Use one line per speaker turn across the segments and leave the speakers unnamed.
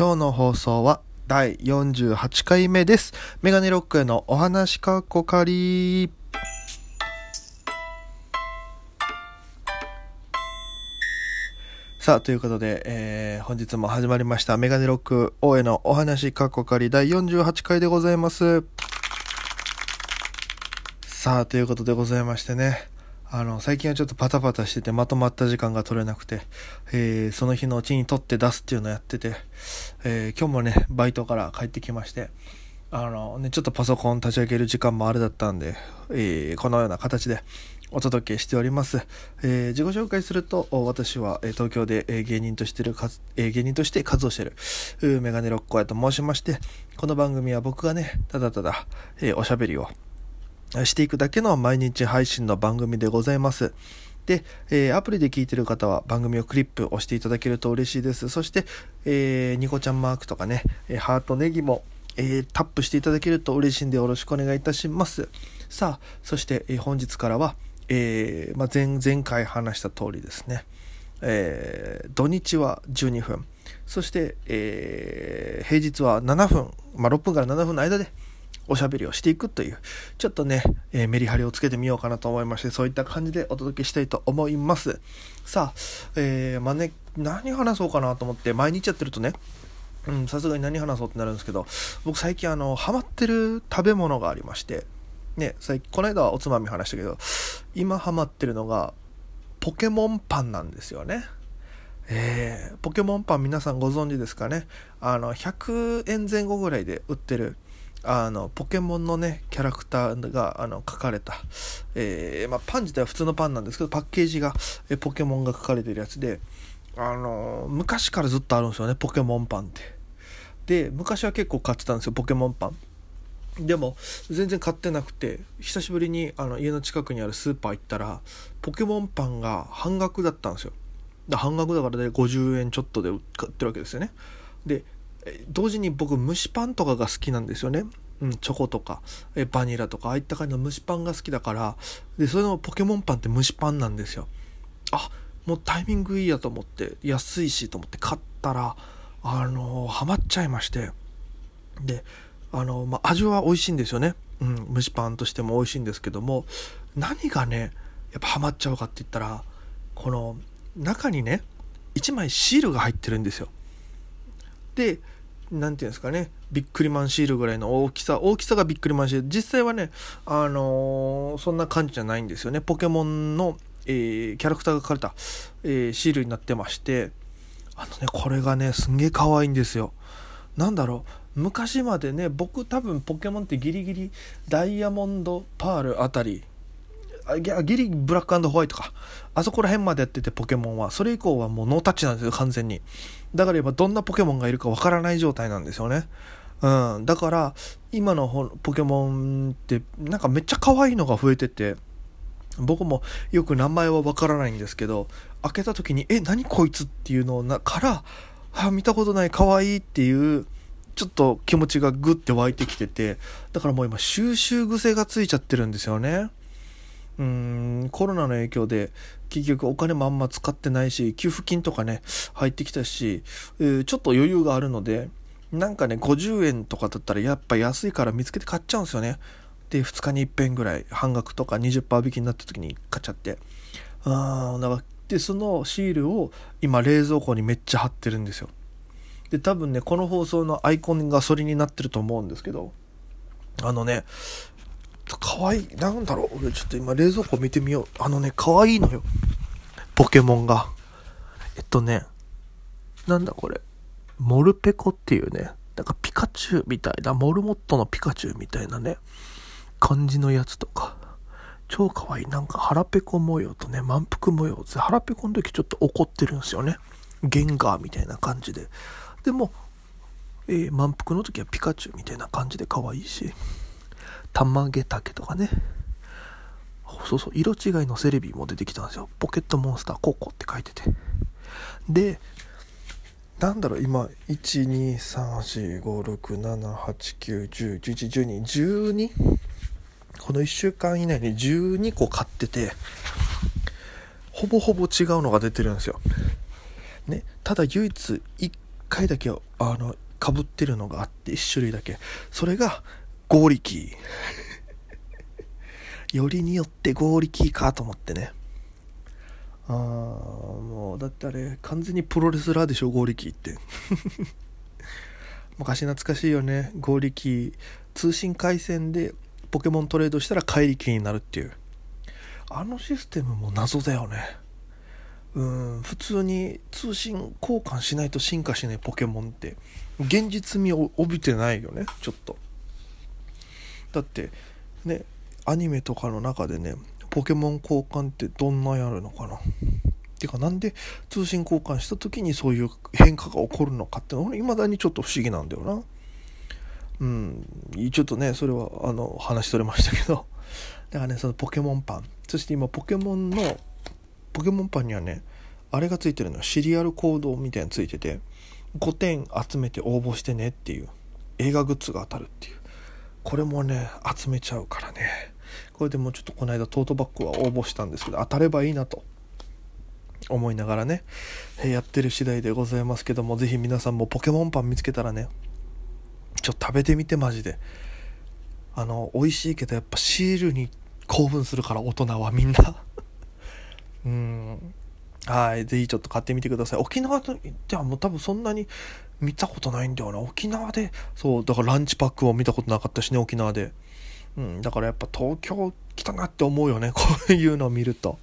今日の放送は第48回目です。メガネロックへのお話かっこかり。さあ、ということで、えー本日も始まりました。メガネロック王へのお話かっこかり第48回でございます。さあ、ということでございましてね。あの、最近はちょっとパタパタしててまとまった時間が取れなくて、えーその日のうちに取って出すっていうのをやってて、えー今日もね、バイトから帰ってきまして、あのね、ちょっとパソコン立ち上げる時間もあれだったんで、えーこのような形でお届けしております。えー自己紹介すると、私は、え東京で、え芸人としてる活、え芸人として活動してる、メガネロッコヤと申しまして、この番組は僕がね、ただただ、えおしゃべりを、していくだけの毎日配信の番組でございます。で、えーアプリで聞いてる方は番組をクリップ押していただけると嬉しいです。そして、えーニコちゃんマークとかね、えーハートネギも、えータップしていただけると嬉しいんでよろしくお願いいたします。さあ、そして、えー本日からは、えーまあ、前、前回話した通りですね、えー土日は12分、そして、えー平日は7分、まあ、6分から7分の間で、おしゃべりをしていくという、ちょっとね、えーメリハリをつけてみようかなと思いまして、そういった感じでお届けしたいと思います。さあ、えーまあね、何話そうかなと思って、毎日やってるとね、うん、さすがに何話そうってなるんですけど、僕最近あの、ハマってる食べ物がありまして、ね、最近、この間はおつまみ話したけど、今ハマってるのが、ポケモンパンなんですよね。えーポケモンパン皆さんご存知ですかね？あの、100円前後ぐらいで売ってる、あの、ポケモンのね、キャラクターが、あの、書かれた、えーまあ、パン自体は普通のパンなんですけど、パッケージが、えポケモンが書かれてるやつで、あの、昔からずっとあるんですよね、ポケモンパンって。で、昔は結構買ってたんですよ、ポケモンパン。でも全然買ってなくて久しぶりにあの家の近くにあるスーパー行ったらポケモンパンが半額だったんですよ半額だからで50円ちょっとで買ってるわけですよねで同時に僕蒸しパンとかが好きなんですよね。うん、チョコとか。えバニラとか。ああいった感じの蒸しパンが好きだから。でそれのポケモンパンって蒸しパンなんですよ。あもうタイミングいいやと思って。安いしと思って。買ったらあのハマっちゃいまして。であの、まあ、味は美味しいんですよね。うん、蒸しパンとしても美味しいんですけども、何がね、やっぱハマっちゃうかって言ったら、この中にね、1枚シールが入ってるんですよ。で、なんていうんですかね、ビックリマンシールぐらいの大きさ、大きさがビックリマンシール。実際はね、あのーそんな感じじゃないんですよね。ポケモンの、えーキャラクターが書かれた、えーシールになってまして、あのね、これがね、すんげえ可愛いんですよ。なんだろう昔までね僕多分ポケモンってギリギリダイヤモンドパールあたりギリブラックホワイトか。あそこら辺までやっててポケモンは。それ以降はもうノータッチなんですよ完全に。だから今どんなポケモンがいるかわからない状態なんですよね。うん。だから今のポケモンってなんかめっちゃ可愛いのが増えてて僕もよく名前はわからないんですけど開けた時に「え何こいつ?」っていうのなからあ見たことない可愛いっていうちょっと気持ちがグッて湧いてきててだからもう今収集癖がついちゃってるんですよね。うーんコロナの影響で結局お金もあんま使ってないし給付金とかね入ってきたし、えーちょっと余裕があるのでなんかね50円とかだったらやっぱ安いから見つけて買っちゃうんですよね。で2日に一遍ぐらい半額とか20%引きになった時に買っちゃって。あーだかでそのシールを今冷蔵庫にめっちゃ貼ってるんですよ。で多分ねこの放送のアイコンがそれになってると思うんですけどあのね可愛いなんだろう？俺ちょっと今冷蔵庫見てみよう。あのね可愛いのよ。ポケモンが。えっとねなんだこれ？モルペコっていうねなんかピカチュウみたいなモルモットのピカチュウみたいなね感じのやつとか。超可愛い。なんか腹ペコ模様とね満腹模様腹ペコの時ちょっと怒ってるんですよね。ゲンガーみたいな感じで。でも、えー満腹の時はピカチュウみたいな感じで可愛いし。タマゲタケとかね。そうそう色違いのセレビも出てきたんですよ。ポケットモンスターココって書いてて。でなんだろう今12345678910111212この1週間以内に12個買っててほぼほぼ違うのが出てるんですよ、ね、ただ唯一1回だけ、あの、被ってるのがあって、1種類だけ。それが、合力。よりによって合力かと思ってね。ああ、もう、だってあれ、完全にプロレスラーでしょ、合力って。昔懐かしいよね。合力。通信回線でポケモントレードしたら怪力になるっていう。あのシステムも謎だよね。うん、普通に通信交換しないと進化しないポケモンって、現実味を帯びてないよね、ちょっと。だって、ね、アニメとかの中でね、ポケモン交換ってどんなやるのかな？てかなんで通信交換した時にそういう変化が起こるのかってのは未だにちょっと不思議なんだよな。うん、ちょっとね、それはあの話しとれましたけど。だからね、そのポケモンパン。そして今ポケモンの、ポケモンパンにはね、あれがついてるのよ。シリアルコードみたいなのついてて、5点集めて応募してねっていう。映画グッズが当たるっていう。これもね、集めちゃうからね。これでもちょっとこの間トートバッグは応募したんですけど、当たればいいなと思いながらね、やってる次第でございますけども、ぜひ皆さんもポケモンパン見つけたらね、ちょっと食べてみてマジで。あの、美味しいけどやっぱシールに興奮するから大人はみんな うん。はい。ぜひちょっと買ってみてください。沖縄ではもう多分そんなに見たことないんだよな。沖縄で、そう、だからランチパックを見たことなかったしね、沖縄で。うん、だからやっぱ東京来たなって思うよね。こういうのを見ると。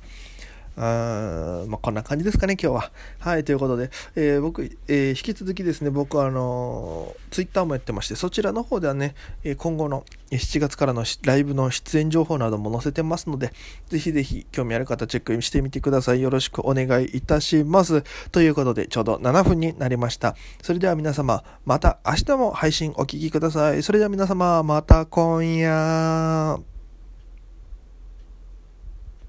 あまあ、こんな感じですかね、今日は。はい、ということで、えー、僕、えー、引き続きですね、僕はあのー、ツイッターもやってまして、そちらの方ではね、え今後の7月からのライブの出演情報なども載せてますので、ぜひぜひ興味ある方チェックしてみてください。よろしくお願いいたします。ということで、ちょうど7分になりました。それでは皆様、また明日も配信お聴きください。それでは皆様、また今夜。